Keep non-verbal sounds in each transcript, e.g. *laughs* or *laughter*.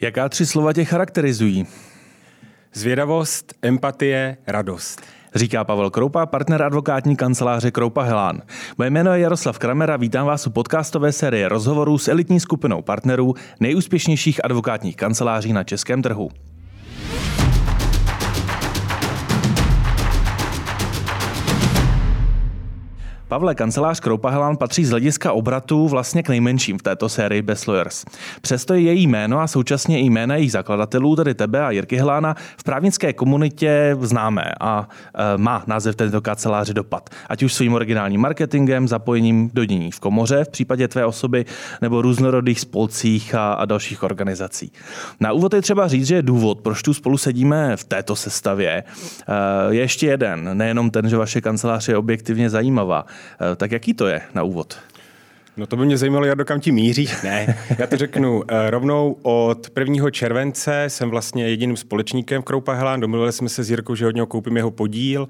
Jaká tři slova tě charakterizují? Zvědavost, empatie, radost. Říká Pavel Kroupa, partner advokátní kanceláře Kroupa Helán. Moje jméno je Jaroslav Kramer a vítám vás u podcastové série rozhovorů s elitní skupinou partnerů nejúspěšnějších advokátních kanceláří na českém trhu. Pavle, kancelář Kroupahelan patří z hlediska obratu vlastně k nejmenším v této sérii Best Lawyers. Přesto je její jméno a současně i jména jejich zakladatelů, tedy tebe a Jirky Helána, v právnické komunitě známé a e, má název této kanceláře dopad. Ať už svým originálním marketingem, zapojením do dění v komoře v případě tvé osoby nebo různorodých spolcích a, a dalších organizací. Na úvod je třeba říct, že důvod, proč tu spolu sedíme v této sestavě, e, je ještě jeden. Nejenom ten, že vaše kancelář je objektivně zajímavá, tak jaký to je na úvod? No to by mě zajímalo, jak kam ti míří. *laughs* Ne, já to řeknu eh, rovnou od 1. července jsem vlastně jediným společníkem v Kroupa Helán. Domluvili jsme se s Jirkou, že od něho koupím jeho podíl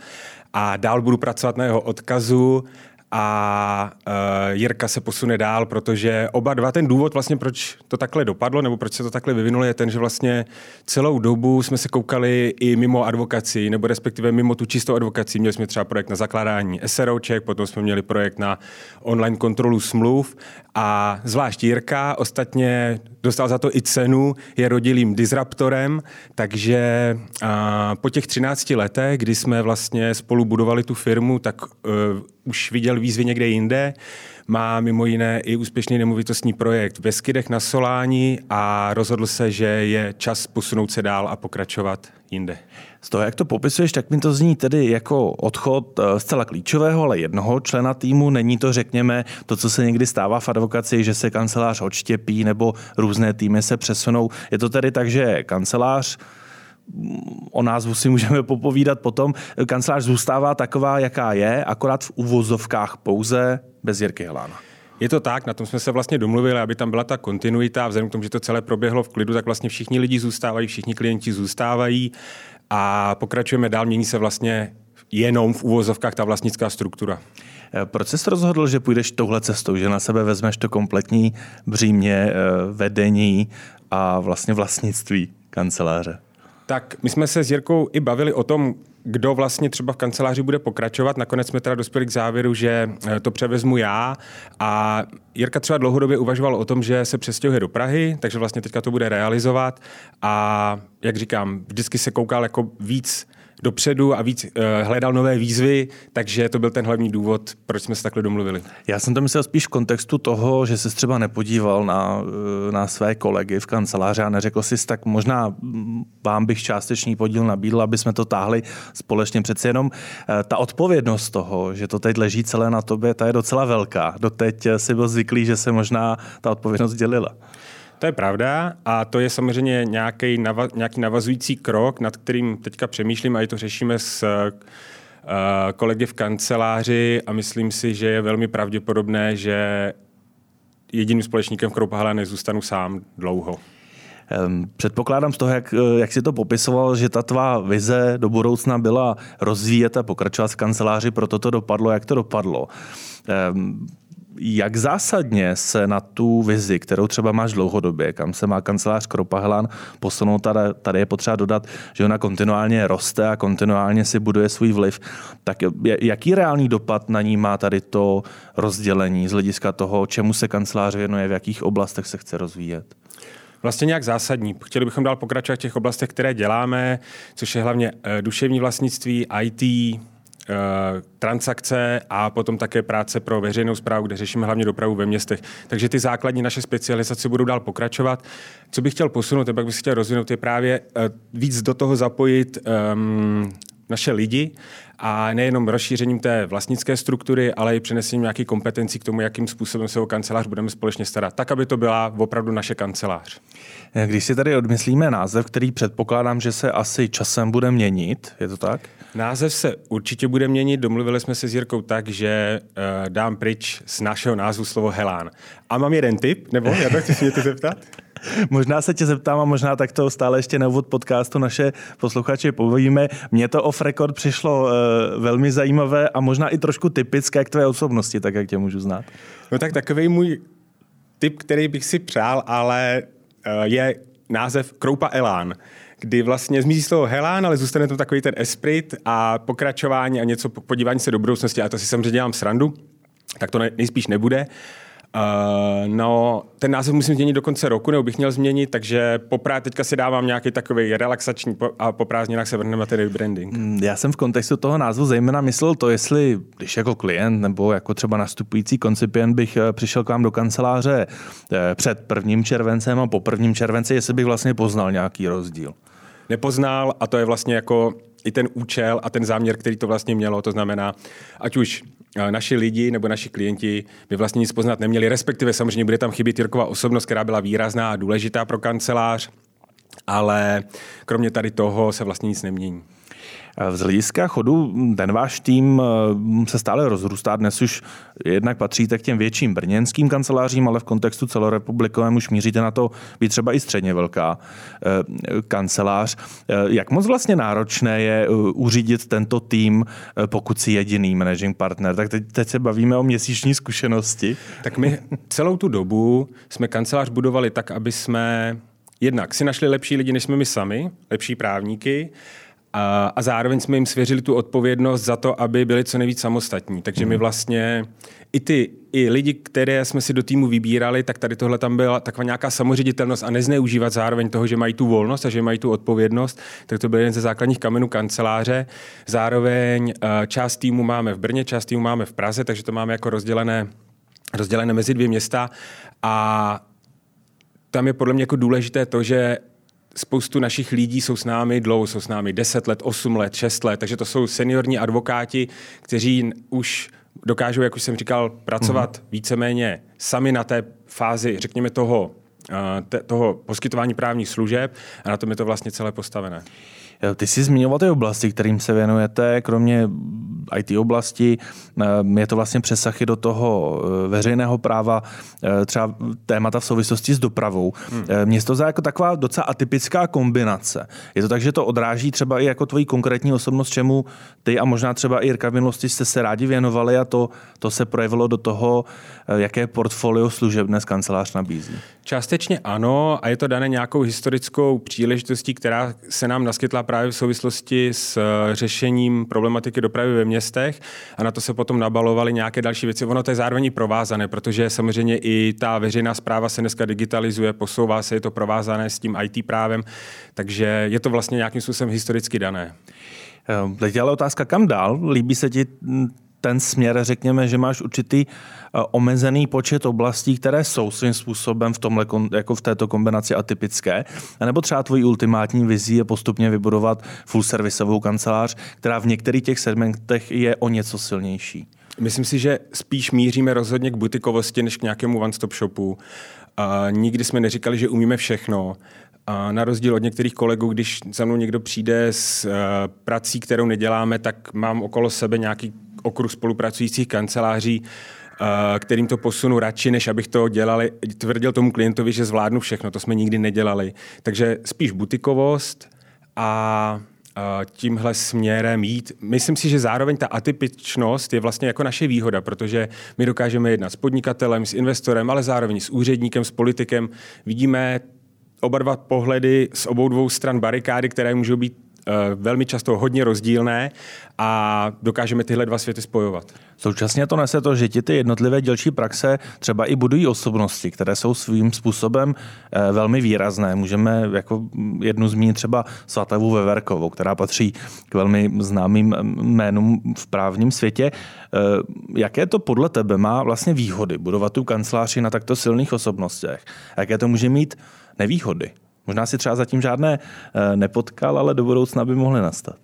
a dál budu pracovat na jeho odkazu a uh, Jirka se posune dál, protože oba dva, ten důvod vlastně, proč to takhle dopadlo, nebo proč se to takhle vyvinulo, je ten, že vlastně celou dobu jsme se koukali i mimo advokaci, nebo respektive mimo tu čistou advokaci. Měli jsme třeba projekt na zakládání SROček, potom jsme měli projekt na online kontrolu smluv a zvlášť Jirka ostatně dostal za to i cenu, je rodilým disruptorem, takže uh, po těch 13 letech, kdy jsme vlastně spolu budovali tu firmu, tak uh, už viděl výzvy někde jinde. Má mimo jiné i úspěšný nemovitostní projekt ve Skydech na Solání a rozhodl se, že je čas posunout se dál a pokračovat jinde. Z toho, jak to popisuješ, tak mi to zní tedy jako odchod eh, zcela klíčového, ale jednoho člena týmu. Není to, řekněme, to, co se někdy stává v advokaci, že se kancelář odštěpí nebo různé týmy se přesunou. Je to tedy tak, že kancelář o názvu si můžeme popovídat potom. Kancelář zůstává taková, jaká je, akorát v uvozovkách pouze bez Jirky Helána. Je to tak, na tom jsme se vlastně domluvili, aby tam byla ta kontinuita. Vzhledem k tomu, že to celé proběhlo v klidu, tak vlastně všichni lidi zůstávají, všichni klienti zůstávají a pokračujeme dál. Mění se vlastně jenom v úvozovkách ta vlastnická struktura. Proč jsi rozhodl, že půjdeš touhle cestou, že na sebe vezmeš to kompletní břímě eh, vedení a vlastně vlastnictví kanceláře? Tak my jsme se s Jirkou i bavili o tom, kdo vlastně třeba v kanceláři bude pokračovat. Nakonec jsme teda dospěli k závěru, že eh, to převezmu já a Jirka třeba dlouhodobě uvažoval o tom, že se přestěhuje do Prahy, takže vlastně teďka to bude realizovat a jak říkám, vždycky se koukal jako víc dopředu a víc uh, hledal nové výzvy, takže to byl ten hlavní důvod, proč jsme se takhle domluvili. Já jsem to myslel spíš v kontextu toho, že se třeba nepodíval na, eh, na své kolegy v kanceláři a neřekl si, tak možná vám bych částečný podíl nabídl, aby jsme to táhli společně. Přece jenom uh, ta odpovědnost toho, že to teď leží celé na tobě, ta je docela velká. Doteď si byl zvyklý, že se možná ta odpovědnost dělila. To je pravda a to je samozřejmě nějaký, nava, nějaký navazující krok, nad kterým teďka přemýšlím a i to řešíme s uh, kolegy v kanceláři a myslím si, že je velmi pravděpodobné, že jediným společníkem v Kroupahala nezůstanu sám dlouho. Předpokládám z toho, jak, jak si to popisoval, že ta tvá vize do budoucna byla rozvíjet a pokračovat v kanceláři, proto to dopadlo, jak to dopadlo jak zásadně se na tu vizi, kterou třeba máš dlouhodobě, kam se má kancelář Kropahelan posunout, tady, tady je potřeba dodat, že ona kontinuálně roste a kontinuálně si buduje svůj vliv, tak jaký reálný dopad na ní má tady to rozdělení z hlediska toho, čemu se kancelář věnuje, v jakých oblastech se chce rozvíjet? Vlastně nějak zásadní. Chtěli bychom dál pokračovat v těch oblastech, které děláme, což je hlavně eh, duševní vlastnictví, IT, transakce a potom také práce pro veřejnou zprávu, kde řešíme hlavně dopravu ve městech. Takže ty základní naše specializace budou dál pokračovat. Co bych chtěl posunout, pak bych chtěl rozvinout, je právě eh, víc do toho zapojit um, naše lidi a nejenom rozšířením té vlastnické struktury, ale i přenesením nějakých kompetencí k tomu, jakým způsobem se o kancelář budeme společně starat, tak, aby to byla opravdu naše kancelář. Když si tady odmyslíme název, který předpokládám, že se asi časem bude měnit, je to tak? Název se určitě bude měnit. Domluvili jsme se s Jirkou tak, že uh, dám pryč z našeho názvu slovo Helán. A mám jeden tip, nebo já to chci se to zeptat? *laughs* možná se tě zeptám a možná tak to stále ještě na úvod podcastu naše posluchače povíme. Mně to off record přišlo uh, velmi zajímavé a možná i trošku typické k tvé osobnosti, tak jak tě můžu znát. No tak takový můj tip, který bych si přál, ale uh, je název Kroupa Elán kdy vlastně zmizí z toho helán, ale zůstane to takový ten esprit a pokračování a něco podívání se do budoucnosti. A to si samozřejmě dělám srandu, tak to nejspíš nebude. Uh, no, ten název musím změnit do konce roku, nebo bych měl změnit, takže poprát teďka si dávám nějaký takový relaxační a po prázdninách se vrhneme na ten rebranding. Mm, já jsem v kontextu toho názvu zejména myslel to, jestli, když jako klient nebo jako třeba nastupující koncipient bych eh, přišel k vám do kanceláře eh, před prvním červencem a po prvním červenci, jestli bych vlastně poznal nějaký rozdíl. Nepoznal a to je vlastně jako i ten účel a ten záměr, který to vlastně mělo. To znamená, ať už naši lidi nebo naši klienti by vlastně nic poznat neměli, respektive samozřejmě bude tam chybět Jirkova osobnost, která byla výrazná a důležitá pro kancelář, ale kromě tady toho se vlastně nic nemění. Z hlediska chodu ten váš tým eh, se stále rozrůstá. Dnes už jednak patříte k těm větším brněnským kancelářím, ale v kontextu celorepublikovém už míříte na to být třeba i středně velká eh, kancelář. Eh, jak moc vlastně náročné je uřídit tento tým, pokud si jediný managing partner? Tak teď, teď se bavíme o měsíční zkušenosti. Tak my celou tu dobu jsme kancelář budovali tak, aby jsme jednak si našli lepší lidi, než jsme my sami, lepší právníky, a, a zároveň jsme jim svěřili tu odpovědnost za to, aby byli co nejvíc samostatní. Takže my mhm. vlastně i ty i lidi, které jsme si do týmu vybírali, tak tady tohle tam byla taková nějaká samoředitelnost a nezneužívat zároveň toho, že mají tu volnost a že mají tu odpovědnost. Tak to byl jeden ze základních kamenů kanceláře. Zároveň eh, část týmu máme v Brně, část týmu máme v Praze, takže to máme jako rozdělené, rozdělené mezi dvě města. A tam je podle mě jako důležité to, že spoustu našich lidí jsou s námi dlouho, jsou s námi 10 let, 8 let, 6 let, takže to jsou seniorní advokáti, kteří už dokážou, jak už jsem říkal, pracovat mm-hmm. víceméně sami na té fázi, řekněme, toho, uh, toho poskytování právních služeb a na tom je to vlastně celé postavené. Eh, ty jsi zmiňoval ty oblasti, kterým se věnujete, kromě IT oblasti, eh, je to vlastně přesahy do toho eh, veřejného práva, třeba témata v souvislosti s dopravou. Hmm. Mně to za jako taková docela atypická kombinace. Je to tak, že to odráží třeba i jako tvoji konkrétní osobnost, čemu ty a možná třeba i Jirka v minulosti jste se rádi věnovali a to, to se projevilo do toho, jaké portfolio služeb dnes kancelář nabízí. Částečně ano a je to dané nějakou historickou příležitostí, která se nám naskytla právě v souvislosti s eh, řešením problematiky dopravy ve městech a na to se potom nabalovaly nějaké další věci. Ono to je zároveň provázané, protože samozřejmě i ta veřejná zpráva se dneska digitalizuje, posouvá se, je to provázané s tím IT právem, takže je to vlastně nějakým způsobem historicky dané. Eh, teď ale otázka, kam dál? Líbí se ti ten směr, řekněme, že máš určitý eh, omezený počet oblastí, které jsou svým způsobem v, tomhle, jako v této kombinaci atypické, nebo třeba tvojí ultimátní vizí je postupně vybudovat full servisovou kancelář, která v některých těch segmentech je o něco silnější. Myslím si, že spíš míříme rozhodně k butikovosti, než k nějakému one-stop shopu. A nikdy jsme neříkali, že umíme všechno. A na rozdíl od některých kolegů, když za mnou někdo přijde s uh, prací, kterou neděláme, tak mám okolo sebe nějaký okruh spolupracujících kanceláří, eh, kterým to posunu radši, než abych to dělali, tvrdil tomu klientovi, že zvládnu všechno. To jsme nikdy nedělali. Takže spíš butikovost a tímhle směrem jít. Myslím si, že zároveň ta atypičnost je vlastně jako naše výhoda, protože my dokážeme jednat s podnikatelem, s investorem, ale zároveň s úředníkem, s politikem. Vidíme oba dva pohledy z obou dvou stran barikády, které můžou být Eh, velmi často hodně rozdílné a dokážeme tyhle dva světy spojovat. Současně to nese to, že ti ty jednotlivé dělčí praxe třeba i budují osobnosti, které jsou svým způsobem eh, velmi výrazné. Můžeme jako jednu zmínit třeba Svatevu Veverkovou, která patří k velmi známým jménům v právním světě. Eh, jaké to podle tebe má vlastně výhody budovat tu kanceláři na takto silných osobnostech? Jaké to může mít nevýhody? Možná si třeba zatím žádné eh, nepotkal, ale do budoucna by mohly nastat.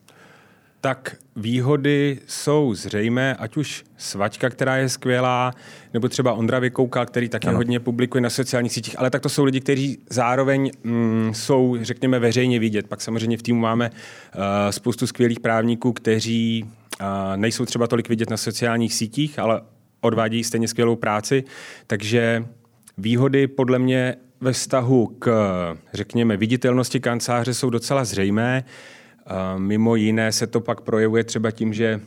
Tak výhody jsou zřejmé, ať už Svaťka, která je skvělá, nebo třeba Ondra Vykouka, který taky ano. hodně publikuje na sociálních sítích, ale tak to jsou lidi, kteří zároveň mm, jsou, řekněme, veřejně vidět. Pak samozřejmě v týmu máme uh, spoustu skvělých právníků, kteří uh, nejsou třeba tolik vidět na sociálních sítích, ale odvádějí stejně skvělou práci. Takže výhody podle mě ve vztahu k, řekněme, viditelnosti kanceláře jsou docela zřejmé. Mimo jiné se to pak projevuje třeba tím, že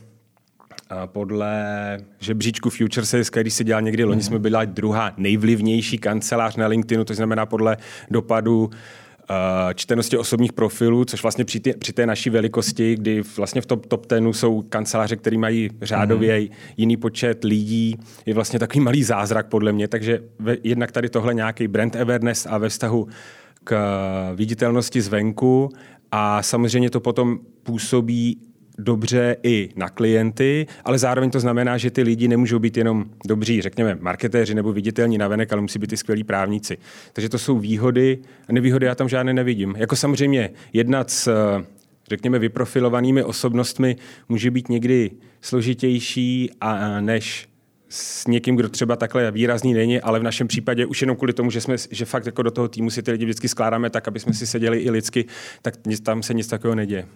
podle žebříčku Future Sales, když se dělal někdy loni, jsme byla druhá nejvlivnější kancelář na LinkedInu, to znamená podle dopadu čtenosti osobních profilů, což vlastně při, té, při té naší velikosti, kdy vlastně v top, top tenu jsou kanceláře, které mají řádově mm. jiný počet lidí, je vlastně takový malý zázrak podle mě, takže ve, jednak tady tohle nějaký brand awareness a ve vztahu k viditelnosti zvenku a samozřejmě to potom působí dobře i na klienty, ale zároveň to znamená, že ty lidi nemůžou být jenom dobří, řekněme, marketéři nebo viditelní navenek, ale musí být i skvělí právníci. Takže to jsou výhody a nevýhody já tam žádné nevidím. Jako samozřejmě jednat s řekněme, vyprofilovanými osobnostmi může být někdy složitější a, než s někým, kdo třeba takhle výrazný není, ale v našem případě už jenom kvůli tomu, že, jsme, že fakt jako do toho týmu si ty lidi vždycky skládáme tak, aby jsme si seděli i lidsky, tak tam se nic takového neděje.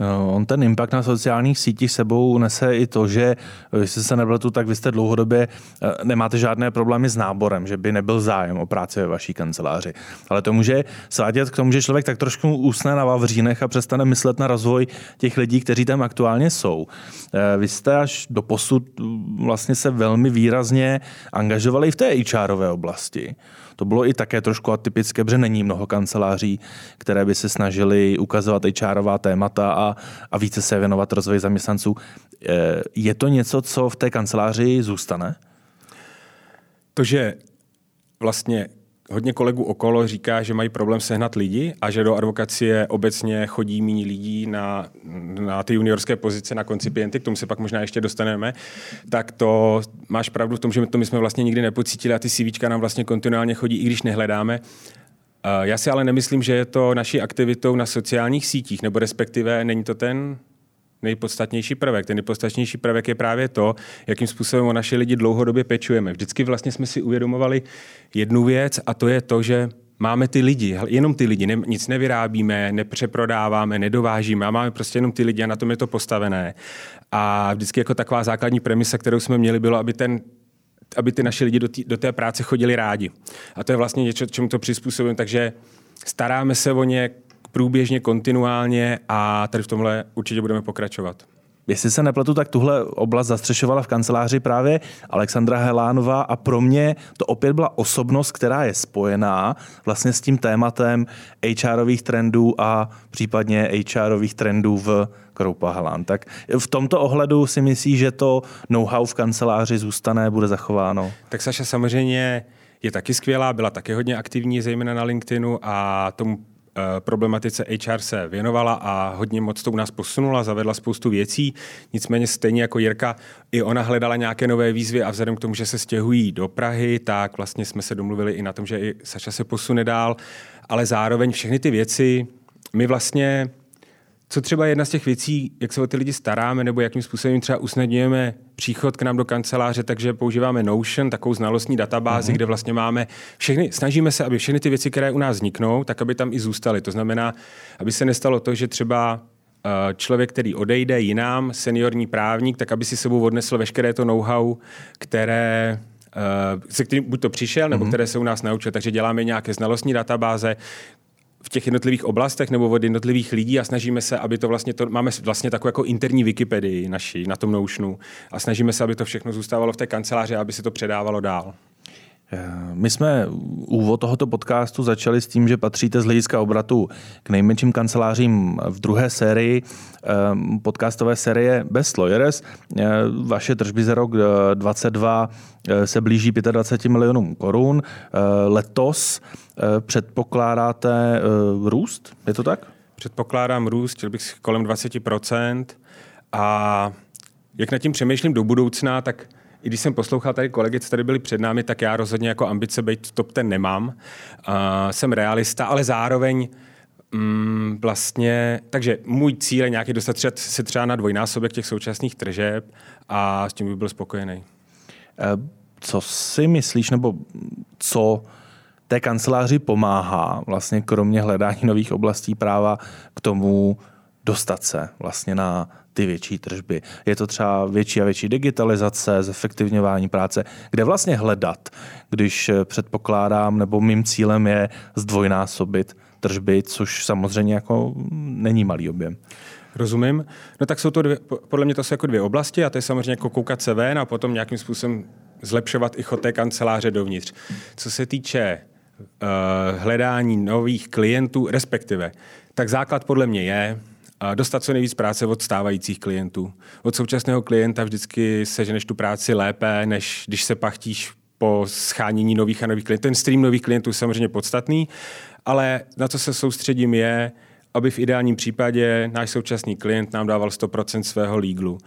No, on ten impact na sociálních sítích sebou nese i to, že eh, jestli se tu, tak vy jste dlouhodobě eh, nemáte žádné problémy s náborem, že by nebyl zájem o práci ve vaší kanceláři. Ale to může svádět k tomu, že člověk tak trošku usne na vavřínech a přestane myslet na rozvoj těch lidí, kteří tam aktuálně jsou. Eh, vy jste až do posud mm, vlastně se velmi výrazně angažovali v té HRové oblasti. To bylo i také trošku atypické, protože není mnoho kanceláří, které by se snažili ukazovat HRová témata a, a více se věnovat rozvoji zaměstnanců. Eh, je to něco, co v té kanceláři zůstane? To, že vlastně hodně kolegů okolo říká, že mají problém sehnat lidi a že do advokacie obecně chodí méně lidí na, na ty juniorské pozice, na koncipienty, k tomu se pak možná ještě dostaneme, tak to máš pravdu v tom, že to my jsme vlastně nikdy nepocítili a ty CVčka nám vlastně kontinuálně chodí, i když nehledáme. Já si ale nemyslím, že je to naší aktivitou na sociálních sítích, nebo respektive není to ten nejpodstatnější prvek. Ten nejpodstatnější prvek je právě to, jakým způsobem o naše lidi dlouhodobě pečujeme. Vždycky vlastně jsme si uvědomovali jednu věc a to je to, že máme ty lidi, jenom ty lidi, nic nevyrábíme, nepřeprodáváme, nedovážíme a máme prostě jenom ty lidi a na tom je to postavené. A vždycky jako taková základní premisa, kterou jsme měli, bylo, aby ten aby ty naše lidi do, tý, do té práce chodili rádi. A to je vlastně něco, čemu to přizpůsobujeme, takže staráme se o ně průběžně, kontinuálně a tady v tomhle určitě budeme pokračovat. Jestli se nepletu, tak tuhle oblast zastřešovala v kanceláři právě Alexandra Helánová a pro mě to opět byla osobnost, která je spojená vlastně s tím tématem HRových trendů a případně HRových trendů v Kroupa Helán. Tak v tomto ohledu si myslí, že to know-how v kanceláři zůstane, bude zachováno? Tak Saša samozřejmě je taky skvělá, byla taky hodně aktivní, zejména na LinkedInu a tomu problematice HR se věnovala a hodně moc to u nás posunula, zavedla spoustu věcí. Nicméně stejně jako Jirka, i ona hledala nějaké nové výzvy a vzhledem k tomu, že se stěhují do Prahy, tak vlastně jsme se domluvili i na tom, že i Saša se posune dál, ale zároveň všechny ty věci my vlastně co třeba jedna z těch věcí, jak se o ty lidi staráme, nebo jakým způsobem třeba usnadňujeme příchod k nám do kanceláře, takže používáme Notion, takovou znalostní databázi, uh-huh. kde vlastně máme všechny, snažíme se, aby všechny ty věci, které u nás vzniknou, tak aby tam i zůstaly. To znamená, aby se nestalo to, že třeba eh, člověk, který odejde jinam, seniorní právník, tak aby si sebou odnesl veškeré to know-how, které eh, se kterým buď to přišel, nebo mm-hmm. které se u nás naučil. Takže děláme nějaké znalostní databáze, v těch jednotlivých oblastech nebo od jednotlivých lidí a snažíme se, aby to vlastně, to, máme vlastně takovou jako interní Wikipedii naší na tom Notionu a snažíme se, aby to všechno zůstávalo v té kanceláři aby se to předávalo dál. Eh, my jsme úvod tohoto podcastu začali s tím, že patříte z hlediska obratu k nejmenším kancelářím v druhé sérii eh, podcastové série Best Lawyers. Eh, vaše tržby za rok 2022 se blíží 25 milionům korun. Letos předpokládáte růst? Je to tak? Předpokládám růst, chtěl bych kolem 20%. A jak nad tím přemýšlím do budoucna, tak i když jsem poslouchal tady kolegy, co tady byli před námi, tak já rozhodně jako ambice být top ten nemám. Uh, jsem realista, ale zároveň mm, vlastně, takže můj cíl je nějaký dostat třeba, se třeba na dvojnásobek těch současných tržeb a s tím bych byl spokojený. Eh, co si myslíš, nebo co té kanceláři pomáhá, vlastně kromě hledání nových oblastí práva k tomu dostat se vlastně na ty větší tržby. Je to třeba větší a větší digitalizace, zefektivňování práce, kde vlastně hledat, když předpokládám, nebo mým cílem je zdvojnásobit tržby, což samozřejmě jako není malý objem. Rozumím. No tak jsou to dvě, podle mě to jsou jako dvě oblasti a to je samozřejmě jako koukat se ven a potom nějakým způsobem zlepšovat i chod té kanceláře dovnitř. Co se týče hledání nových klientů, respektive, tak základ podle mě je dostat co nejvíc práce od stávajících klientů. Od současného klienta vždycky seženeš tu práci lépe, než když se pachtíš po schánění nových a nových klientů. Ten stream nových klientů je samozřejmě podstatný, ale na co se soustředím je, aby v ideálním případě náš současný klient nám dával 100% svého líglu.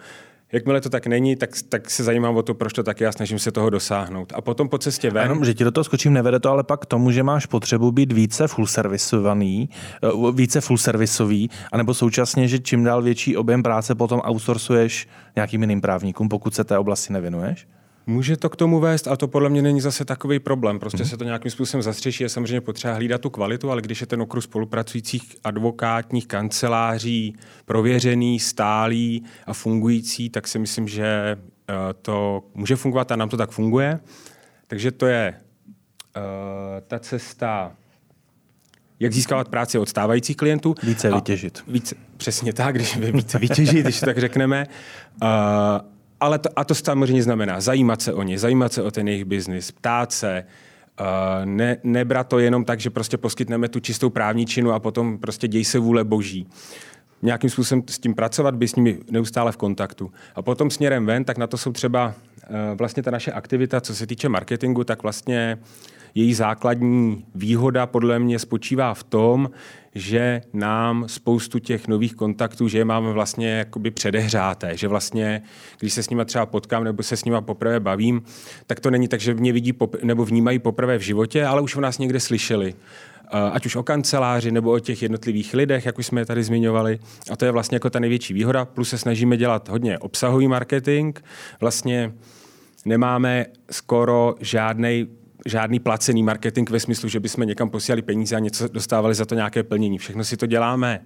Jakmile to tak není, tak, tak se zajímám o to, proč to tak a snažím se toho dosáhnout. A potom po cestě ven... Ano, že ti do toho skočím, nevede to ale pak k tomu, že máš potřebu být více full servisovaný, eh, více full servisový, anebo současně, že čím dál větší objem práce potom outsourcuješ nějakým jiným právníkům, pokud se té oblasti nevěnuješ? Může to k tomu vést, ale to podle mě není zase takový problém. Prostě mm. se to nějakým způsobem zastřeší. Je samozřejmě potřeba hlídat tu kvalitu, ale když je ten okruh spolupracujících advokátních kanceláří prověřený, stálý a fungující, tak si myslím, že eh, to může fungovat a nám to tak funguje. Takže to je uh, ta cesta jak získávat práci od stávajících klientů. Více vytěžit. Více, přesně tak, když více *laughs* vytěžit, když tak řekneme. Uh, ale to, a to samozřejmě znamená zajímat se o ně, zajímat se o ten jejich biznis, ptát se, uh, ne, nebrat to jenom tak, že prostě poskytneme tu čistou právničinu a potom prostě děj se vůle boží. Nějakým způsobem s tím pracovat, být s nimi neustále v kontaktu. A potom směrem ven, tak na to jsou třeba uh, vlastně ta naše aktivita, co se týče marketingu, tak vlastně její základní výhoda podle mě spočívá v tom, že nám spoustu těch nových kontaktů, že je máme vlastně jakoby předehřáté, že vlastně, když se s nima třeba potkám nebo se s nima poprvé bavím, tak to není tak, že mě vidí pop- nebo vnímají poprvé v životě, ale už o nás někde slyšeli ať už o kanceláři nebo o těch jednotlivých lidech, jak už jsme je tady zmiňovali. A to je vlastně jako ta největší výhoda. Plus se snažíme dělat hodně obsahový marketing. Vlastně nemáme skoro žádný žádný placený marketing ve smyslu, že bychom někam posílali peníze a něco dostávali za to nějaké plnění. Všechno si to děláme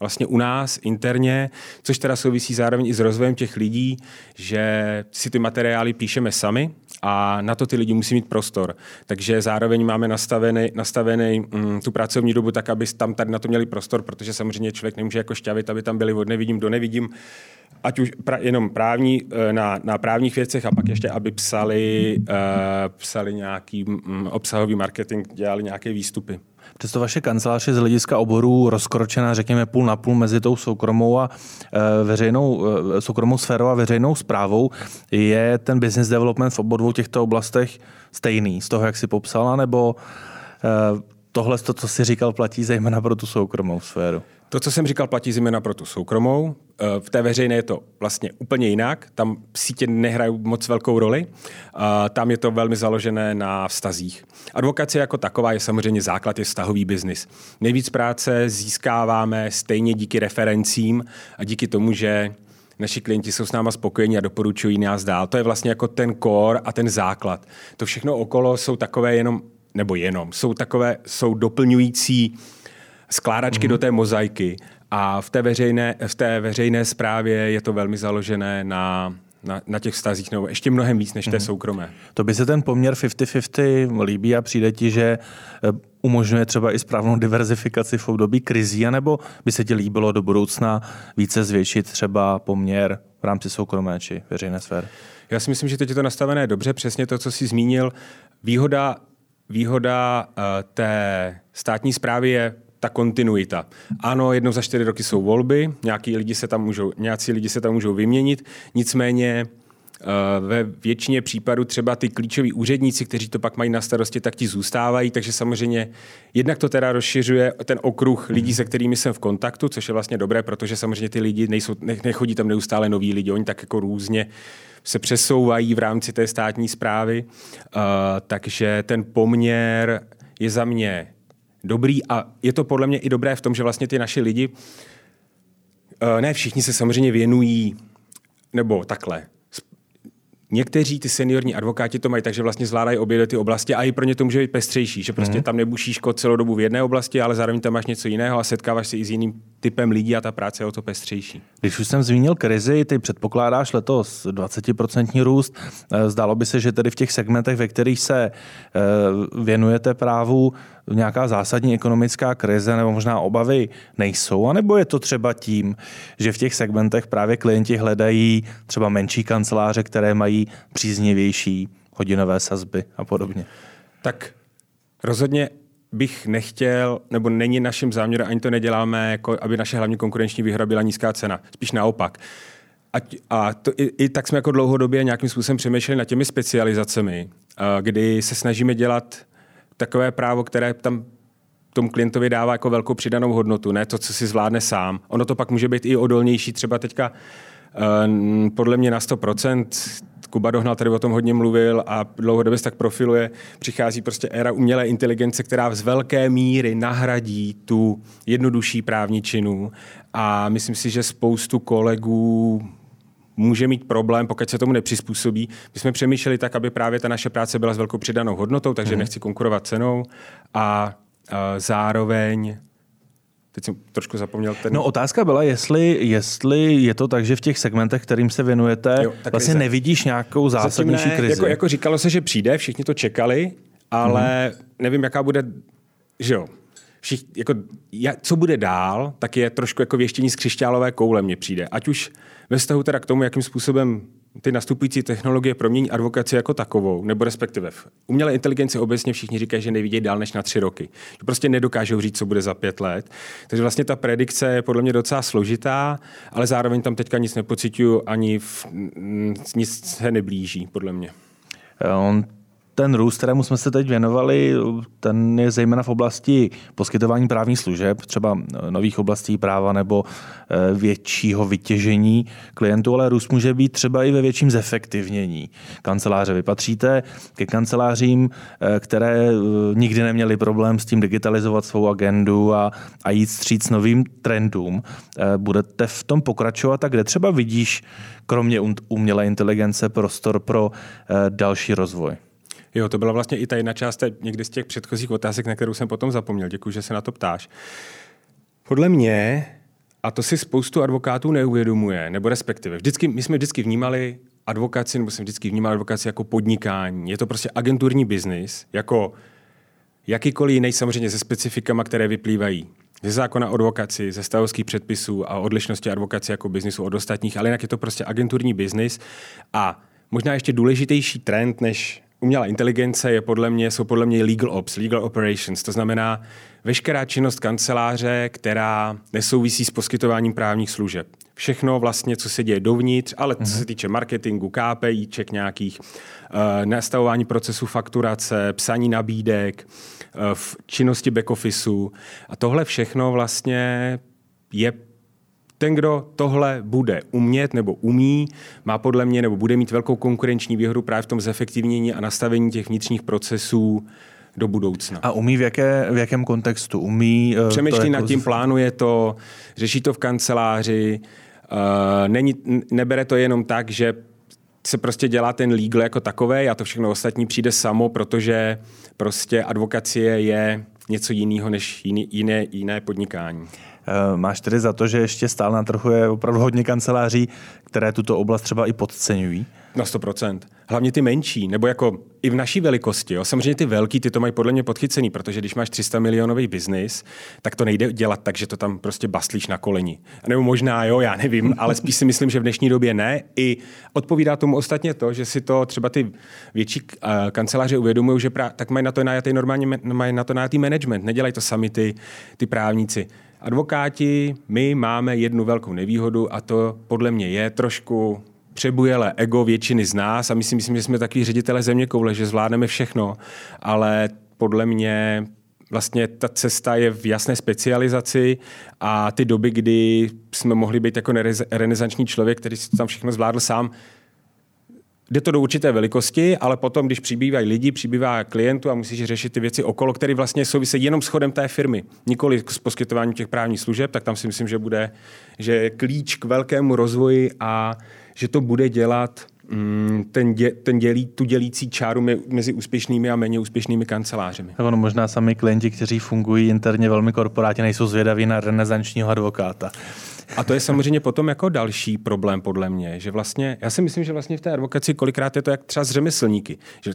vlastně u nás interně, což teda souvisí zároveň i s rozvojem těch lidí, že si ty materiály píšeme sami a na to ty lidi musí mít prostor. Takže zároveň máme nastavený, nastavený mm, tu pracovní dobu tak, aby tam tady na to měli prostor, protože samozřejmě člověk nemůže jako šťavit, aby tam byli od nevidím do nevidím ať už pra, jenom právní, eh, na, na právních věcech a pak ještě, aby psali, uh, psali nějaký um, obsahový marketing, dělali nějaké výstupy. Přesto vaše kancelář je z hlediska oboru rozkročená, řekněme, půl na půl mezi tou soukromou a e, veřejnou, e, soukromou sférou a veřejnou zprávou. Je ten business development v obou těchto oblastech stejný z toho, jak si popsala, nebo e, tohle, to, co si říkal, platí zejména pro tu soukromou sféru? To, co jsem říkal, platí zejména pro tu soukromou. Eh, v té veřejné je to vlastně úplně jinak. Tam sítě nehrají moc velkou roli. Tam je to velmi založené na vztazích. Advokace jako taková je samozřejmě základ, je vztahový biznis. Nejvíc práce získáváme stejně díky referencím a díky tomu, že naši klienti jsou s náma spokojení a doporučují nás dál. To je vlastně jako ten core a ten základ. To všechno okolo jsou takové jenom, nebo jenom, jsou takové, jsou doplňující skládačky mm-hmm. do té mozaiky a v té veřejné, v té veřejné správě je to velmi založené na, na, na těch vztazích, nebo ještě mnohem víc než té mm. soukromé. To by se ten poměr 50-50 líbí a přijde ti, že eh, umožňuje třeba i správnou diverzifikaci v období krizí, anebo by se ti líbilo do budoucna více zvětšit třeba poměr v rámci soukromé či veřejné sféry? Já si myslím, že teď je to nastavené dobře, přesně to, co jsi zmínil. Výhoda, výhoda uh, té státní zprávy je ta kontinuita. Ano, jednou za čtyři roky jsou volby, nějaký lidi se tam můžou, nějací lidi se tam můžou vyměnit, nicméně eh, ve většině případů třeba ty klíčoví úředníci, kteří to pak mají na starosti, tak ti zůstávají, takže samozřejmě jednak to teda rozšiřuje ten okruh lidí, se kterými jsem v kontaktu, což je vlastně dobré, protože samozřejmě ty lidi nejsou, nechodí tam neustále noví lidi, oni tak jako různě se přesouvají v rámci té státní zprávy, uh, takže ten poměr je za mě dobrý a je to podle mě i dobré v tom, že vlastně ty naši lidi, eh, ne všichni se samozřejmě věnují, nebo takhle, Někteří ty seniorní advokáti to mají tak, že vlastně zvládají obě ty oblasti a i pro ně to může být pestřejší, že prostě mm. tam nebušíš kod celou dobu v jedné oblasti, ale zároveň tam máš něco jiného a setkáváš se i s jiným typem lidí a ta práce je o to pestřejší. Když už jsem zmínil krizi, ty předpokládáš letos 20% růst. Eh, zdálo by se, že tedy v těch segmentech, ve kterých se eh, věnujete právu, nějaká zásadní ekonomická krize nebo možná obavy nejsou? A nebo je to třeba tím, že v těch segmentech právě klienti hledají třeba menší kanceláře, které mají příznivější hodinové sazby a podobně? Tak Rozhodně bych nechtěl, nebo není naším záměrem, ani to neděláme, jako aby naše hlavní konkurenční výhoda byla nízká cena. Spíš naopak. A, a to, i, i tak jsme jako dlouhodobě nějakým způsobem přemýšleli nad těmi specializacemi, kdy se snažíme dělat takové právo, které tam tomu klientovi dává jako velkou přidanou hodnotu, ne to, co si zvládne sám. Ono to pak může být i odolnější, třeba teďka uh, podle mě na 100%, Kuba Dohnal tady o tom hodně mluvil a dlouhodobě se tak profiluje, přichází prostě éra umělé inteligence, která z velké míry nahradí tu jednodušší právničinu a myslím si, že spoustu kolegů může mít problém, pokud se tomu nepřizpůsobí. My jsme přemýšleli tak, aby právě ta naše práce byla s velkou přidanou hodnotou, takže mm. nechci konkurovat cenou a zároveň Teď jsem trošku zapomněl ten... No otázka byla, jestli, jestli je to tak, že v těch segmentech, kterým se věnujete, jo, vlastně krize. nevidíš nějakou zásadnější ne, krizi. Jako, jako říkalo se, že přijde, všichni to čekali, ale hmm. nevím, jaká bude, že jo, všich, jako, co bude dál, tak je trošku jako věštění z křišťálové koule mně přijde. Ať už ve vztahu teda k tomu, jakým způsobem ty nastupující technologie promění advokaci jako takovou, nebo respektive v umělé inteligenci obecně všichni říkají, že nevidějí dál než na tři roky. Že prostě nedokážou říct, co bude za pět let. Takže vlastně ta predikce je podle mě docela složitá, ale zároveň tam teďka nic nepocituju, ani v, nic se neblíží, podle mě. On ten růst, kterému jsme se teď věnovali, ten je zejména v oblasti poskytování právních služeb, třeba nových oblastí práva nebo eh, většího vytěžení klientů, ale růst může být třeba i ve větším zefektivnění kanceláře. Vy patříte ke kancelářím, eh, které eh, nikdy neměly problém s tím digitalizovat svou agendu a, a jít stříc novým trendům. Budete v tom pokračovat a kde třeba vidíš, kromě umělé inteligence, prostor pro další rozvoj? Jo, to byla vlastně i ta jedna část někdy z těch předchozích otázek, na kterou jsem potom zapomněl. Děkuji, že se na to ptáš. Podle mě, a to si spoustu advokátů neuvědomuje, nebo respektive, vždycky, my jsme vždycky vnímali advokaci, nebo jsem vždycky vnímal advokaci jako podnikání. Je to prostě agenturní biznis, jako jakýkoliv jiný samozřejmě se specifikama, které vyplývají ze zákona o advokaci, ze stavovských předpisů a odlišnosti advokace jako biznisu od ostatních, ale jinak je to prostě agenturní biznis a možná ještě důležitější trend, než umělá inteligence je podle mě, jsou podle mě legal ops, legal operations. To znamená veškerá činnost kanceláře, která nesouvisí s poskytováním právních služeb. Všechno vlastně, co se děje dovnitř, ale co se mhm. týče marketingu, KPIček nějakých, uh, nastavování procesu fakturace, psaní nabídek, uh, v činnosti back officeu. A tohle všechno vlastně je ten, kdo tohle bude umět nebo umí, má podle mě nebo bude mít velkou konkurenční výhodu právě v tom zefektivnění a nastavení těch vnitřních procesů do budoucna. A umí v, jaké, v jakém kontextu? Umí uh, Přemýšlí jako... nad tím, plánuje to, řeší to v kanceláři, uh, není, nebere to jenom tak, že se prostě dělá ten legal jako takové a to všechno ostatní přijde samo, protože prostě advokacie je něco jiného než jiný, jiné, jiné podnikání. Eh, máš tedy za to, že ještě stále na trhu je opravdu hodně kanceláří, které tuto oblast třeba i podceňují? Na 100%. Hlavně ty menší, nebo jako i v naší velikosti. Jo. Samozřejmě ty velký, ty to mají podle mě podchycený, protože když máš 300 milionový biznis, tak to nejde dělat tak, že to tam prostě bastlíš na koleni. Nebo možná, jo, já nevím, ale spíš si myslím, že v dnešní době ne. I odpovídá tomu ostatně to, že si to třeba ty větší uh, kanceláře uvědomují, že pra- tak mají na to najatý normálně, mají na to najatý management, nedělají to sami ty, ty právníci. Advokáti, my máme jednu velkou nevýhodu a to podle mě je trošku přebujele ego většiny z nás a my si myslím, že jsme takový ředitele země koule, že zvládneme všechno, ale podle mě vlastně ta cesta je v jasné specializaci a ty doby, kdy jsme mohli být jako renesanční člověk, který si tam všechno zvládl sám, Jde to do určité velikosti, ale potom, když přibývají lidi, přibývá klientů a musíš řešit ty věci okolo, které vlastně souvisí jenom s chodem té firmy, nikoli s poskytováním těch právních služeb, tak tam si myslím, že bude že je klíč k velkému rozvoji a že to bude dělat mm, ten, dě, ten dělí, tu dělící čáru mezi úspěšnými a méně úspěšnými kancelářemi. Tak ono možná sami klienti, kteří fungují interně velmi korporátně, nejsou zvědaví na renesančního advokáta. A to je samozřejmě potom jako další problém podle mě, že vlastně, já si myslím, že vlastně v té advokaci kolikrát je to jak třeba z řemeslníky, že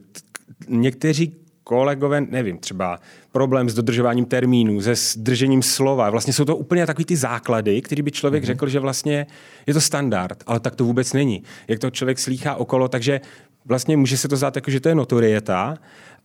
někteří kolegové, nevím, třeba problém s dodržováním termínů, se držením slova. Vlastně jsou to úplně takový ty základy, který by člověk mm-hmm. řekl, že vlastně je to standard, ale tak to vůbec není. Jak to člověk slýchá okolo, takže vlastně může se to zdát jako, že to je notorieta,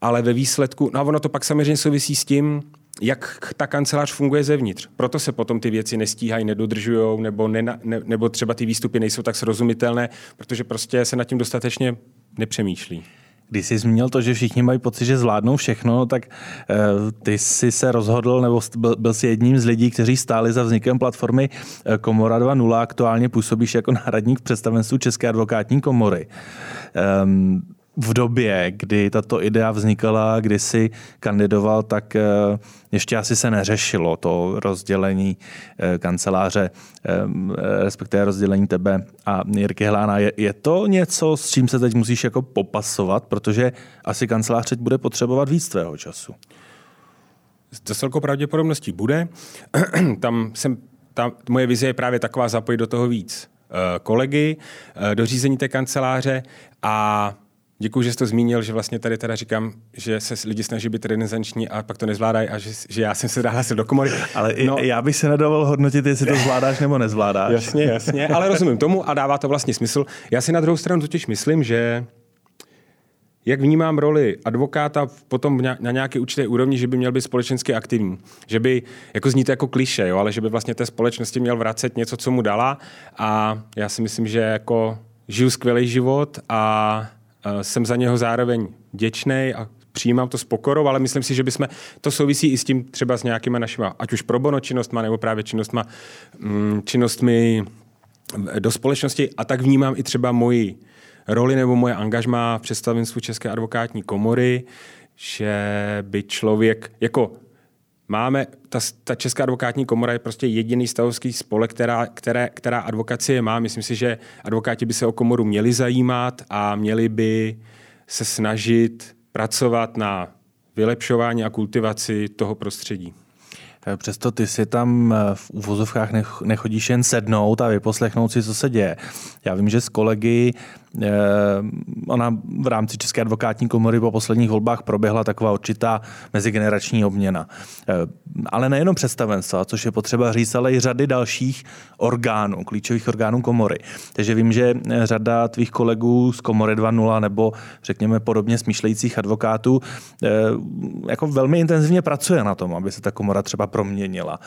ale ve výsledku, no a ono to pak samozřejmě souvisí s tím, jak ta kancelář funguje zevnitř. Proto se potom ty věci nestíhají, nedodržují, nebo, ne, ne, nebo třeba ty výstupy nejsou tak srozumitelné, protože prostě se nad tím dostatečně nepřemýšlí. Když jsi zmínil to, že všichni mají pocit, že zvládnou všechno, tak uh, ty jsi se rozhodl, nebo byl, byl jsi jedním z lidí, kteří stáli za vznikem platformy eh, Komora 2.0. Aktuálně působíš jako náhradník představenstvu České advokátní komory. Um, v době, kdy tato idea vznikala, kdy si kandidoval, tak eh, ještě asi se neřešilo to rozdělení eh, kanceláře, eh, respektive rozdělení tebe a Jirky Hlána. Je, to něco, s čím se teď musíš jako popasovat, protože asi kancelář teď bude potřebovat víc tvého času? To s velkou pravděpodobností bude. *clears throat* Tam jsem, ta moje vize je právě taková zapojit do toho víc kolegy, do řízení té kanceláře a Děkuji, že jsi to zmínil, že vlastně tady teda říkám, že se lidi snaží být renesanční a pak to nezvládají a že, že já jsem se nahlásil do komory. Ale no, já bych se nedovolil hodnotit, jestli to zvládáš nebo nezvládáš. Jasně, jasně, ale rozumím tomu a dává to vlastně smysl. Já si na druhou stranu totiž myslím, že jak vnímám roli advokáta potom na nějaké určité úrovni, že by měl být společensky aktivní. Že by, jako zní to jako kliše, jo, ale že by vlastně té společnosti měl vracet něco, co mu dala a já si myslím, že jako žiju skvělý život a jsem za něho zároveň děčný a přijímám to s pokorou, ale myslím si, že bychom, to souvisí i s tím třeba s nějakýma našimi, ať už pro bono činnostma, nebo právě činnostma, mm, činnostmi do společnosti. A tak vnímám i třeba moji roli nebo moje angažma v představenstvu České advokátní komory, že by člověk, jako máme, ta, ta Česká advokátní komora je prostě jediný stavovský spolek, která, které, která advokacie má. Myslím si, že advokáti by se o komoru měli zajímat a měli by se snažit pracovat na vylepšování a kultivaci toho prostředí. Eh, přesto ty si tam eh, v úvozovkách nechodíš jen sednout a vyposlechnout si, co se děje. Já vím, že s kolegy ona v rámci České advokátní komory po posledních volbách proběhla taková určitá mezigenerační obměna. Eh, ale nejenom představenstva, což je potřeba říct, ale i řady dalších orgánů, klíčových orgánů komory. Takže vím, že řada tvých kolegů z komory 2.0 nebo řekněme podobně smýšlejících advokátů eh, jako velmi intenzivně pracuje na tom, aby se ta komora třeba proměnila.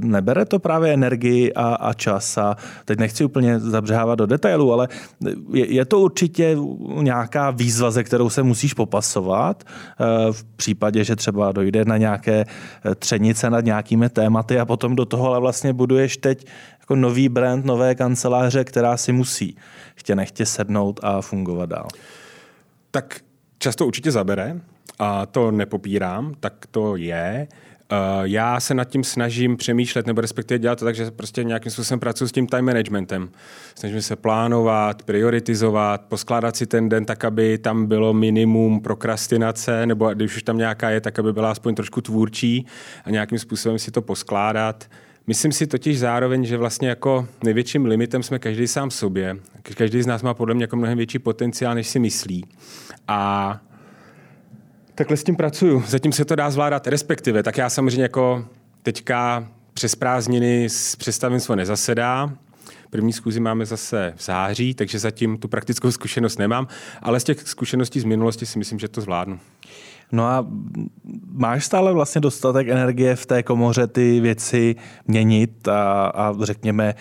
Nebere to právě energii a, a čas a teď nechci úplně zabřehávat do detailů, ale je, je to určitě nějaká výzva, ze kterou se musíš popasovat eh, v případě, že třeba dojde na nějaké eh, třenice nad nějakými tématy a potom do toho ale vlastně buduješ teď jako nový brand, nové kanceláře, která si musí chtě nechtě sednout a fungovat dál. Tak často určitě zabere a to nepopírám, tak to je. Uh, já se nad tím snažím přemýšlet, nebo respektive dělat to tak, že prostě nějakým způsobem pracuji s tím time managementem. Snažím se plánovat, prioritizovat, poskládat si ten den tak, aby tam bylo minimum prokrastinace, nebo když už tam nějaká je, tak aby byla aspoň trošku tvůrčí a nějakým způsobem si to poskládat. Myslím si totiž zároveň, že vlastně jako největším limitem jsme každý sám sobě. Každý z nás má podle mě jako mnohem větší potenciál, než si myslí. A Takhle s tím pracuju. Zatím se to dá zvládat, respektive. Tak já samozřejmě jako teďka přes prázdniny s představenstvo nezasedá. První zkuzi máme zase v září, takže zatím tu praktickou *laughs* zkušenost nemám, ale z těch zkušeností z minulosti si myslím, že to zvládnu. No a máš stále vlastně dostatek energie v té komoře ty věci měnit a, a řekněme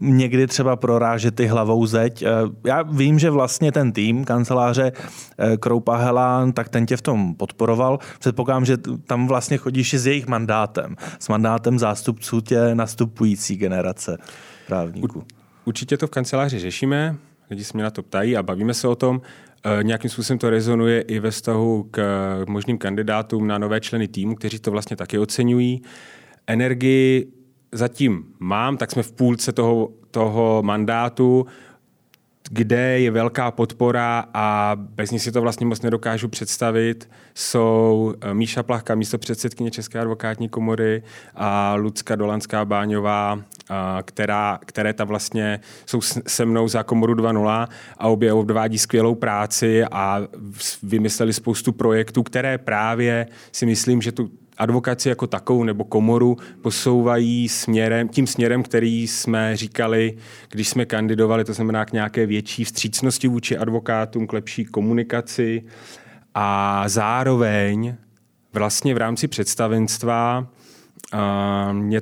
někdy třeba prorážet ty hlavou zeď. Eh, já vím, že vlastně ten tým kanceláře eh, Kroupa Helán, tak ten tě v tom podporoval. Předpokládám, že tam vlastně chodíš i s jejich mandátem, s mandátem zástupců tě nastupující generace právníků. Určitě to v kanceláři řešíme, lidi se mě na to ptají a bavíme se o tom. Eh, nějakým způsobem to rezonuje i ve vztahu k možným kandidátům na nové členy týmu, kteří to vlastně taky oceňují. Energii zatím mám, tak jsme v půlce toho, toho mandátu, kde je velká podpora a bez ní si to vlastně moc nedokážu představit, jsou eh, Míša Plachka, místo předsedkyně České advokátní komory a Lucka Dolanská Báňová, eh, která, které ta vlastně jsou se mnou za komoru 2.0 a obě odvádí skvělou práci a vymysleli spoustu projektů, které právě si myslím, že tu advokaci jako takovou nebo komoru posouvají směrem, tím směrem, který jsme říkali, když jsme kandidovali, to znamená k nějaké větší vstřícnosti vůči advokátům, k lepší komunikaci. A zároveň vlastně v rámci představenstva uh, mě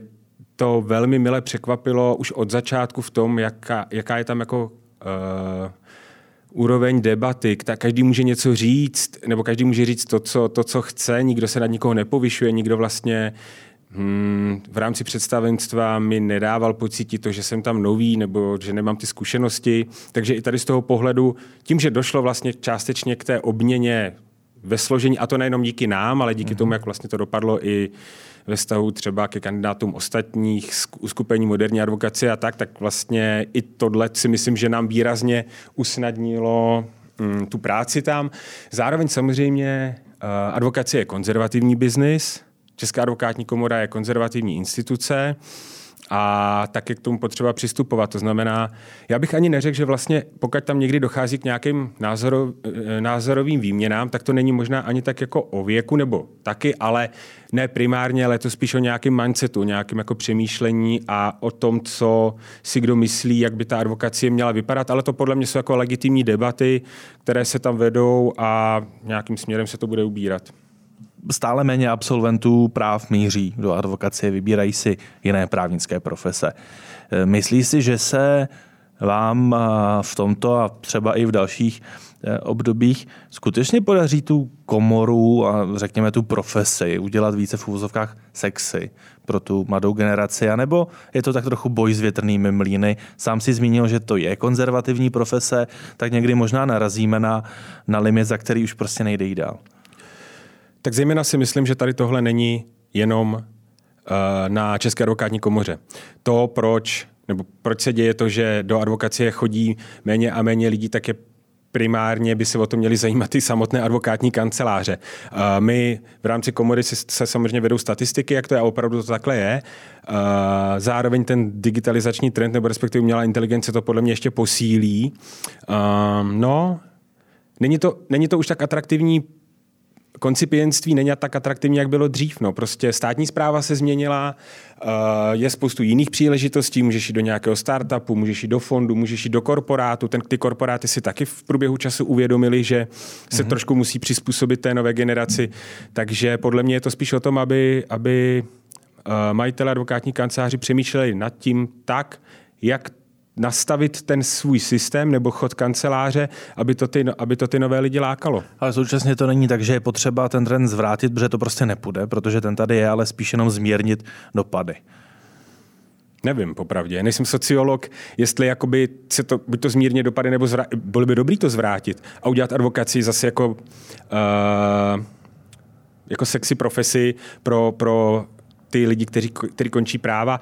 to velmi mile překvapilo už od začátku v tom, jaká, jaká je tam jako uh, úroveň debaty, každý může něco říct, nebo každý může říct to, co, to, co chce, nikdo se nad nikoho nepovyšuje, nikdo vlastně hmm, v rámci představenstva mi nedával pocítit to, že jsem tam nový nebo že nemám ty zkušenosti. Takže i tady z toho pohledu, tím, že došlo vlastně částečně k té obměně ve složení, a to nejenom díky nám, ale díky mm-hmm. tomu, jak vlastně to dopadlo i ve vztahu třeba ke kandidátům ostatních uskupení moderní advokacie a tak, tak vlastně i tohle si myslím, že nám výrazně usnadnilo mm, tu práci tam. Zároveň samozřejmě uh, advokacie je konzervativní biznis, Česká advokátní komora je konzervativní instituce, a tak je k tomu potřeba přistupovat. To znamená, já bych ani neřekl, že vlastně pokud tam někdy dochází k nějakým názorov, eh, názorovým výměnám, tak to není možná ani tak jako o věku nebo taky, ale ne primárně, ale to spíš o nějakém mindsetu, nějakém jako přemýšlení a o tom, co si kdo myslí, jak by ta advokacie měla vypadat, ale to podle mě jsou jako legitimní debaty, které se tam vedou a nějakým směrem se to bude ubírat stále méně absolventů práv míří do advokacie, vybírají si jiné právnické profese. E, myslí si, že se vám v tomto a třeba i v dalších e, obdobích skutečně podaří tu komoru a řekněme tu profesi udělat více v úvozovkách sexy pro tu mladou generaci, anebo je to tak trochu boj s větrnými mlíny. Sám si zmínil, že to je konzervativní profese, tak někdy možná narazíme na, na limit, za který už prostě nejde jít dál tak zejména si myslím, že tady tohle není jenom uh, na České advokátní komoře. To, proč, nebo proč se děje to, že do advokacie chodí méně a méně lidí, tak je primárně by se o to měli zajímat i samotné advokátní kanceláře. Uh, my v rámci komory se samozřejmě vedou statistiky, jak to je a opravdu to takhle je. Uh, zároveň ten digitalizační trend, nebo respektive umělá inteligence to podle mě ještě posílí. No, Není to, není to už tak atraktivní koncipientství není tak atraktivní, jak bylo dřív. No. Prostě státní zpráva se změnila, uh, je spoustu jiných příležitostí, můžeš jít do nějakého startupu, můžeš jít do fondu, můžeš jít do korporátu. Ten, ty korporáty si taky v průběhu času uvědomili, že se mm-hmm. trošku musí přizpůsobit té nové generaci. Takže podle mě je to spíš o tom, aby, aby uh, majitelé advokátní kanceláři přemýšleli nad tím tak, jak nastavit ten svůj systém nebo chod kanceláře, aby to ty, aby to ty nové lidi lákalo. Ale současně to není tak, že je potřeba ten trend zvrátit, protože to prostě nepůjde, protože ten tady je, ale spíš jenom zmírnit dopady. Nevím, popravdě. Nejsem sociolog, jestli jakoby se to, buď to zmírně dopady, nebo zvra- bylo by dobrý to zvrátit a udělat advokaci zase jako, uh, jako sexy profesi pro, pro ty lidi, kteří, kteří končí práva.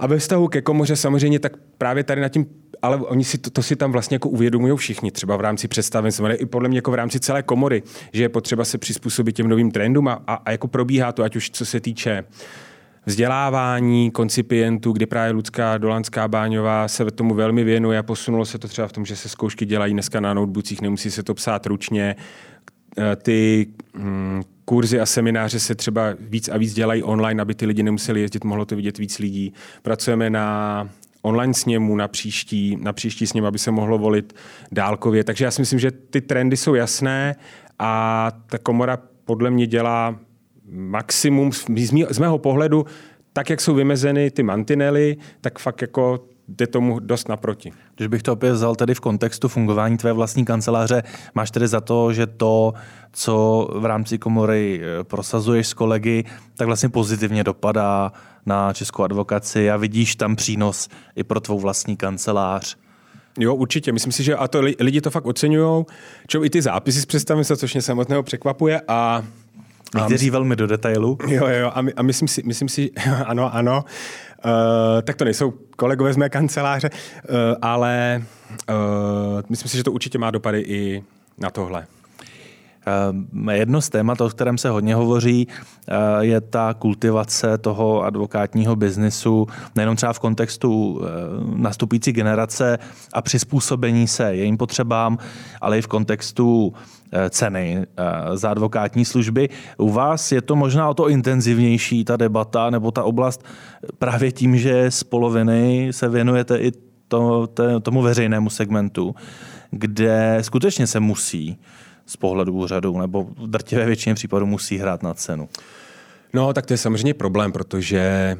A ve vztahu ke komoře samozřejmě tak právě tady nad tím, ale oni si to, to si tam vlastně jako uvědomují všichni, třeba v rámci představenstva, i podle mě jako v rámci celé komory, že je potřeba se přizpůsobit těm novým trendům a, a, a jako probíhá to, ať už co se týče vzdělávání koncipientů, kdy právě Ludská Dolanská Báňová se tomu velmi věnuje a posunulo se to třeba v tom, že se zkoušky dělají dneska na notebookích, nemusí se to psát ručně. E, ty hm, kurzy a semináře se třeba víc a víc dělají online, aby ty lidi nemuseli jezdit, mohlo to vidět víc lidí. Pracujeme na online sněmu na příští, na příští sněm, aby se mohlo volit dálkově. Takže já si myslím, že ty trendy jsou jasné a ta komora podle mě dělá maximum z mého pohledu, tak jak jsou vymezeny ty mantinely, tak fakt jako jde tomu dost naproti. Když bych to opět vzal tedy v kontextu fungování tvé vlastní kanceláře, máš tedy za to, že to, co v rámci komory eh, prosazuješ s kolegy, tak vlastně pozitivně dopadá na českou advokaci a vidíš tam přínos i pro tvou vlastní kancelář? Jo, určitě. Myslím si, že a to lidi to fakt oceňují. Čo i ty zápisy z představenstva, což mě samotného překvapuje a Někteří velmi do detailu. Jo, jo, a, my, a myslím si, myslím si, *laughs* ano, ano. Uh, tak to nejsou kolegové z mé kanceláře, uh, ale uh, myslím si, že to určitě má dopady i na tohle. Jedno z témat, o kterém se hodně hovoří, je ta kultivace toho advokátního biznisu, nejenom třeba v kontextu nastupující generace a přizpůsobení se jejím potřebám, ale i v kontextu Eh, ceny eh, za advokátní služby. U vás je to možná o to intenzivnější, ta debata nebo ta oblast právě tím, že z poloviny se věnujete i to, tomu veřejnému segmentu, kde skutečně se musí z pohledu úřadu nebo v drtivé většině případů musí hrát na cenu. No, tak to je samozřejmě problém, protože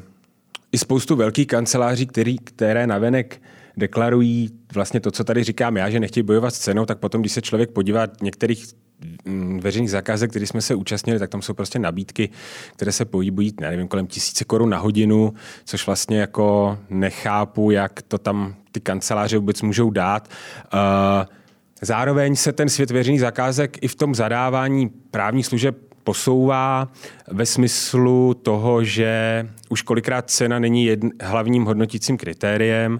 i spoustu velkých kanceláří, který, které navenek deklarují vlastně to, co tady říkám já, že nechtějí bojovat s cenou, tak potom, když se člověk podívá některých mm, veřejných zakázek, které jsme se účastnili, tak tam jsou prostě nabídky, které se pohybují, nevím, kolem tisíce korun na hodinu, což vlastně jako nechápu, jak to tam ty kanceláře vůbec můžou dát. Uh, zároveň se ten svět veřejných zakázek i v tom zadávání právních služeb posouvá ve smyslu toho, že už kolikrát cena není jedn, hlavním hodnotícím kritériem,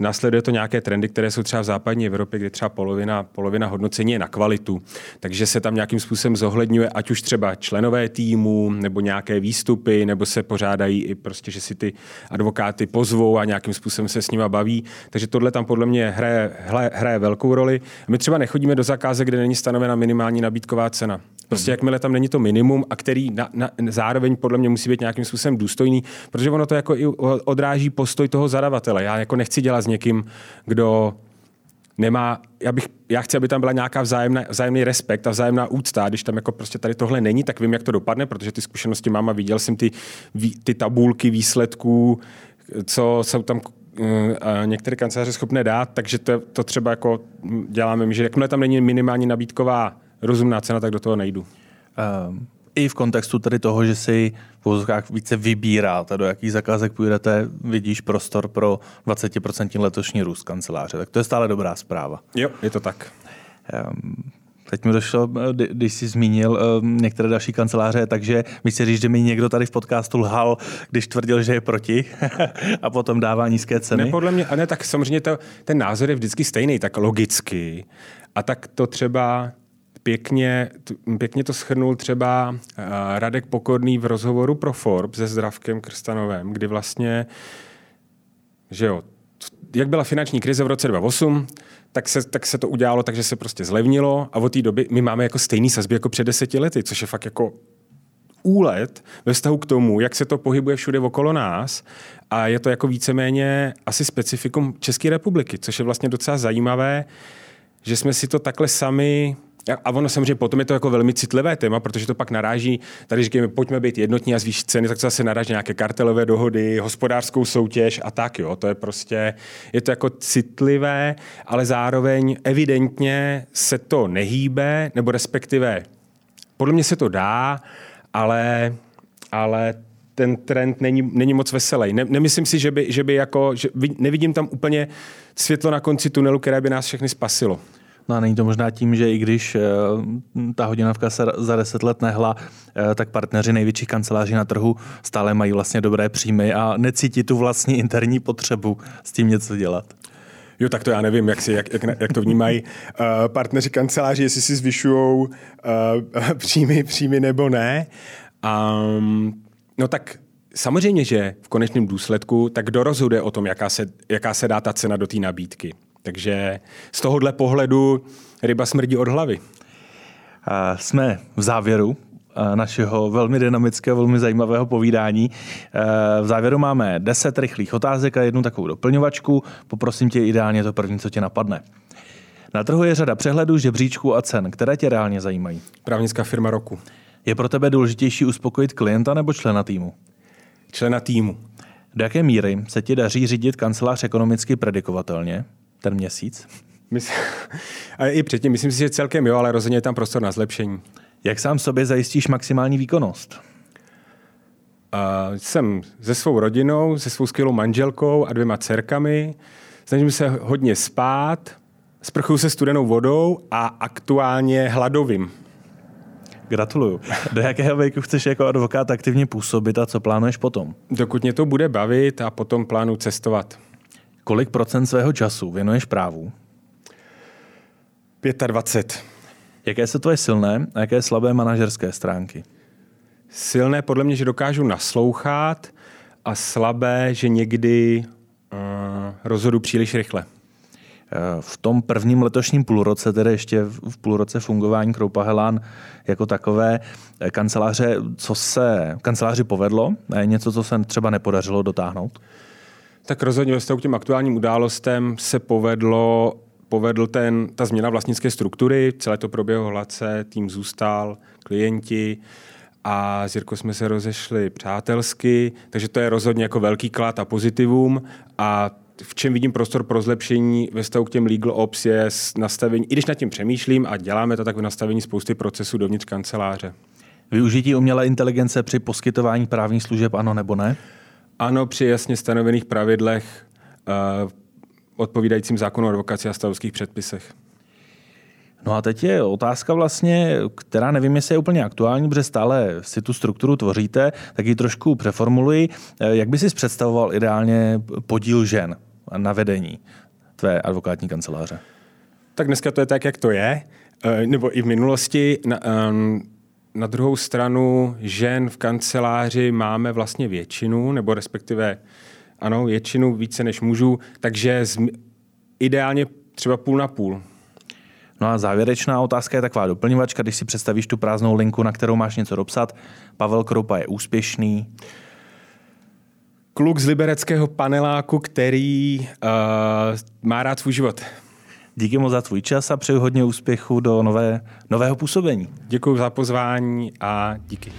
Následuje to nějaké trendy, které jsou třeba v západní Evropě, kde třeba polovina, polovina hodnocení je na kvalitu. Takže se tam nějakým způsobem zohledňuje, ať už třeba členové týmu, nebo nějaké výstupy, nebo se pořádají i prostě, že si ty advokáty pozvou a nějakým způsobem se s nima baví. Takže tohle tam podle mě hraje, hraje, velkou roli. My třeba nechodíme do zakázek, kde není stanovena minimální nabídková cena. Prostě jakmile tam není to minimum a který na, na, zároveň podle mě musí být nějakým způsobem důstojný, protože ono to jako i odráží postoj toho zadavatele. Já jako nechci dělat s někým, kdo nemá, já, bych, já chci, aby tam byla nějaká vzájemná, vzájemný respekt a vzájemná úcta. Když tam jako prostě tady tohle není, tak vím, jak to dopadne, protože ty zkušenosti mám a viděl jsem ty, ty tabulky výsledků, co jsou tam eh, některé kanceláře schopné dát, takže to, to třeba jako děláme, že jakmile tam není minimální nabídková rozumná cena, tak do toho nejdu. Um, I v kontextu tedy toho, že si v vozovkách více vybíráte, do jakých zakázek půjdete, vidíš prostor pro 20% letošní růst kanceláře. Tak to je stále dobrá zpráva. Jo, je to tak. Um, Teď mi došlo, když jsi zmínil některé další kanceláře, takže mi si říct, že mi někdo tady v podcastu lhal, když tvrdil, že je proti *laughs* a potom dává nízké ceny. Ne, podle mě, a ne, tak samozřejmě to, ten názor je vždycky stejný, tak logicky. A tak to třeba pěkně, pěkně to schrnul třeba eh, Radek Pokorný v rozhovoru pro Forbes se Zdravkem Krstanovem, kdy vlastně, že jo, jak byla finanční krize v roce 2008, tak se, tak se to udělalo tak, že se prostě zlevnilo a od té doby my máme jako stejný sazby jako před deseti lety, což je fakt jako úlet ve vztahu k tomu, jak se to pohybuje všude okolo nás a je to jako víceméně asi specifikum České republiky, což je vlastně docela zajímavé, že jsme si to takhle sami a ono samozřejmě potom je to jako velmi citlivé téma, protože to pak naráží, tady říkáme, pojďme být jednotní a zvýšit ceny, tak to zase naráží nějaké kartelové dohody, hospodářskou soutěž a tak, jo. To je prostě, je to jako citlivé, ale zároveň evidentně se to nehýbe, nebo respektive, podle mě se to dá, ale, ale ten trend není, není moc veselý. Ne, nemyslím si, že by, že by jako, že nevidím tam úplně světlo na konci tunelu, které by nás všechny spasilo. No a není to možná tím, že i když eh, ta hodinovka se za deset let nehla, eh, tak partneři největších kanceláří na trhu stále mají vlastně dobré příjmy a necítí tu vlastní interní potřebu s tím něco dělat. Jo, tak to já nevím, jak, si, jak, jak, jak to vnímají uh, partneři kanceláří, jestli si zvyšují uh, *laughs* příjmy, příjmy nebo ne. Um, no tak samozřejmě, že v konečném důsledku, tak kdo rozhoduje o tom, jaká se, jaká se dá ta cena do té nabídky. Takže z tohohle pohledu ryba smrdí od hlavy. Jsme v závěru našeho velmi dynamického, velmi zajímavého povídání. V závěru máme 10 rychlých otázek a jednu takovou doplňovačku. Poprosím tě ideálně to první, co tě napadne. Na trhu je řada přehledů, žebříčků a cen, které tě reálně zajímají. Právnická firma roku. Je pro tebe důležitější uspokojit klienta nebo člena týmu? Člena týmu. Do jaké míry se ti daří řídit kancelář ekonomicky predikovatelně? Ten měsíc? Mysl... A i předtím, myslím si, že celkem jo, ale rozhodně je tam prostor na zlepšení. Jak sám sobě zajistíš maximální výkonnost? Uh, jsem se svou rodinou, se svou skvělou manželkou a dvěma dcerkami. Snažím se hodně spát, sprchuju se studenou vodou a aktuálně hladovým. Gratuluju. Do jakého věku chceš jako advokát aktivně působit a co plánuješ potom? Dokud mě to bude bavit a potom plánu cestovat. Kolik procent svého času věnuješ právu? 25. Jaké jsou tvoje silné a jaké slabé manažerské stránky? Silné podle mě, že dokážu naslouchat a slabé, že někdy uh, rozhodu příliš rychle. Eh, v tom prvním letošním půlroce, tedy ještě v půlroce fungování Kroupa Helán jako takové eh, kanceláře, co se kanceláři povedlo, něco, co se třeba nepodařilo dotáhnout? Tak rozhodně ve k těm aktuálním událostem se povedlo povedl ten, ta změna vlastnické struktury, celé to proběhlo hladce, tým zůstal, klienti a s Jirkou jsme se rozešli přátelsky, takže to je rozhodně jako velký klad a pozitivum a v čem vidím prostor pro zlepšení ve stavu k těm legal ops je nastavení, i když nad tím přemýšlím a děláme to, tak v nastavení spousty procesů dovnitř kanceláře. Využití umělé inteligence při poskytování právních služeb ano nebo ne? Ano, při jasně stanovených pravidlech uh, odpovídajícím zákonu o advokaci a stavovských předpisech. No a teď je otázka vlastně, která nevím, jestli je úplně aktuální, protože stále si tu strukturu tvoříte, tak ji trošku přeformuluji. Eh, jak by si představoval ideálně podíl žen na vedení tvé advokátní kanceláře? Tak dneska to je tak, jak to je, eh, nebo i v minulosti. Na, ehm, na druhou stranu žen v kanceláři máme vlastně většinu, nebo respektive ano, většinu více než mužů, takže z, ideálně třeba půl na půl. No a závěrečná otázka je taková doplňovačka, když si představíš tu prázdnou linku, na kterou máš něco dopsat. Pavel Kroupa je úspěšný. Kluk z libereckého paneláku, který uh, má rád svůj život. Díky moc za tvůj čas a přeju hodně úspěchu do nové, nového působení. Děkuji za pozvání a díky.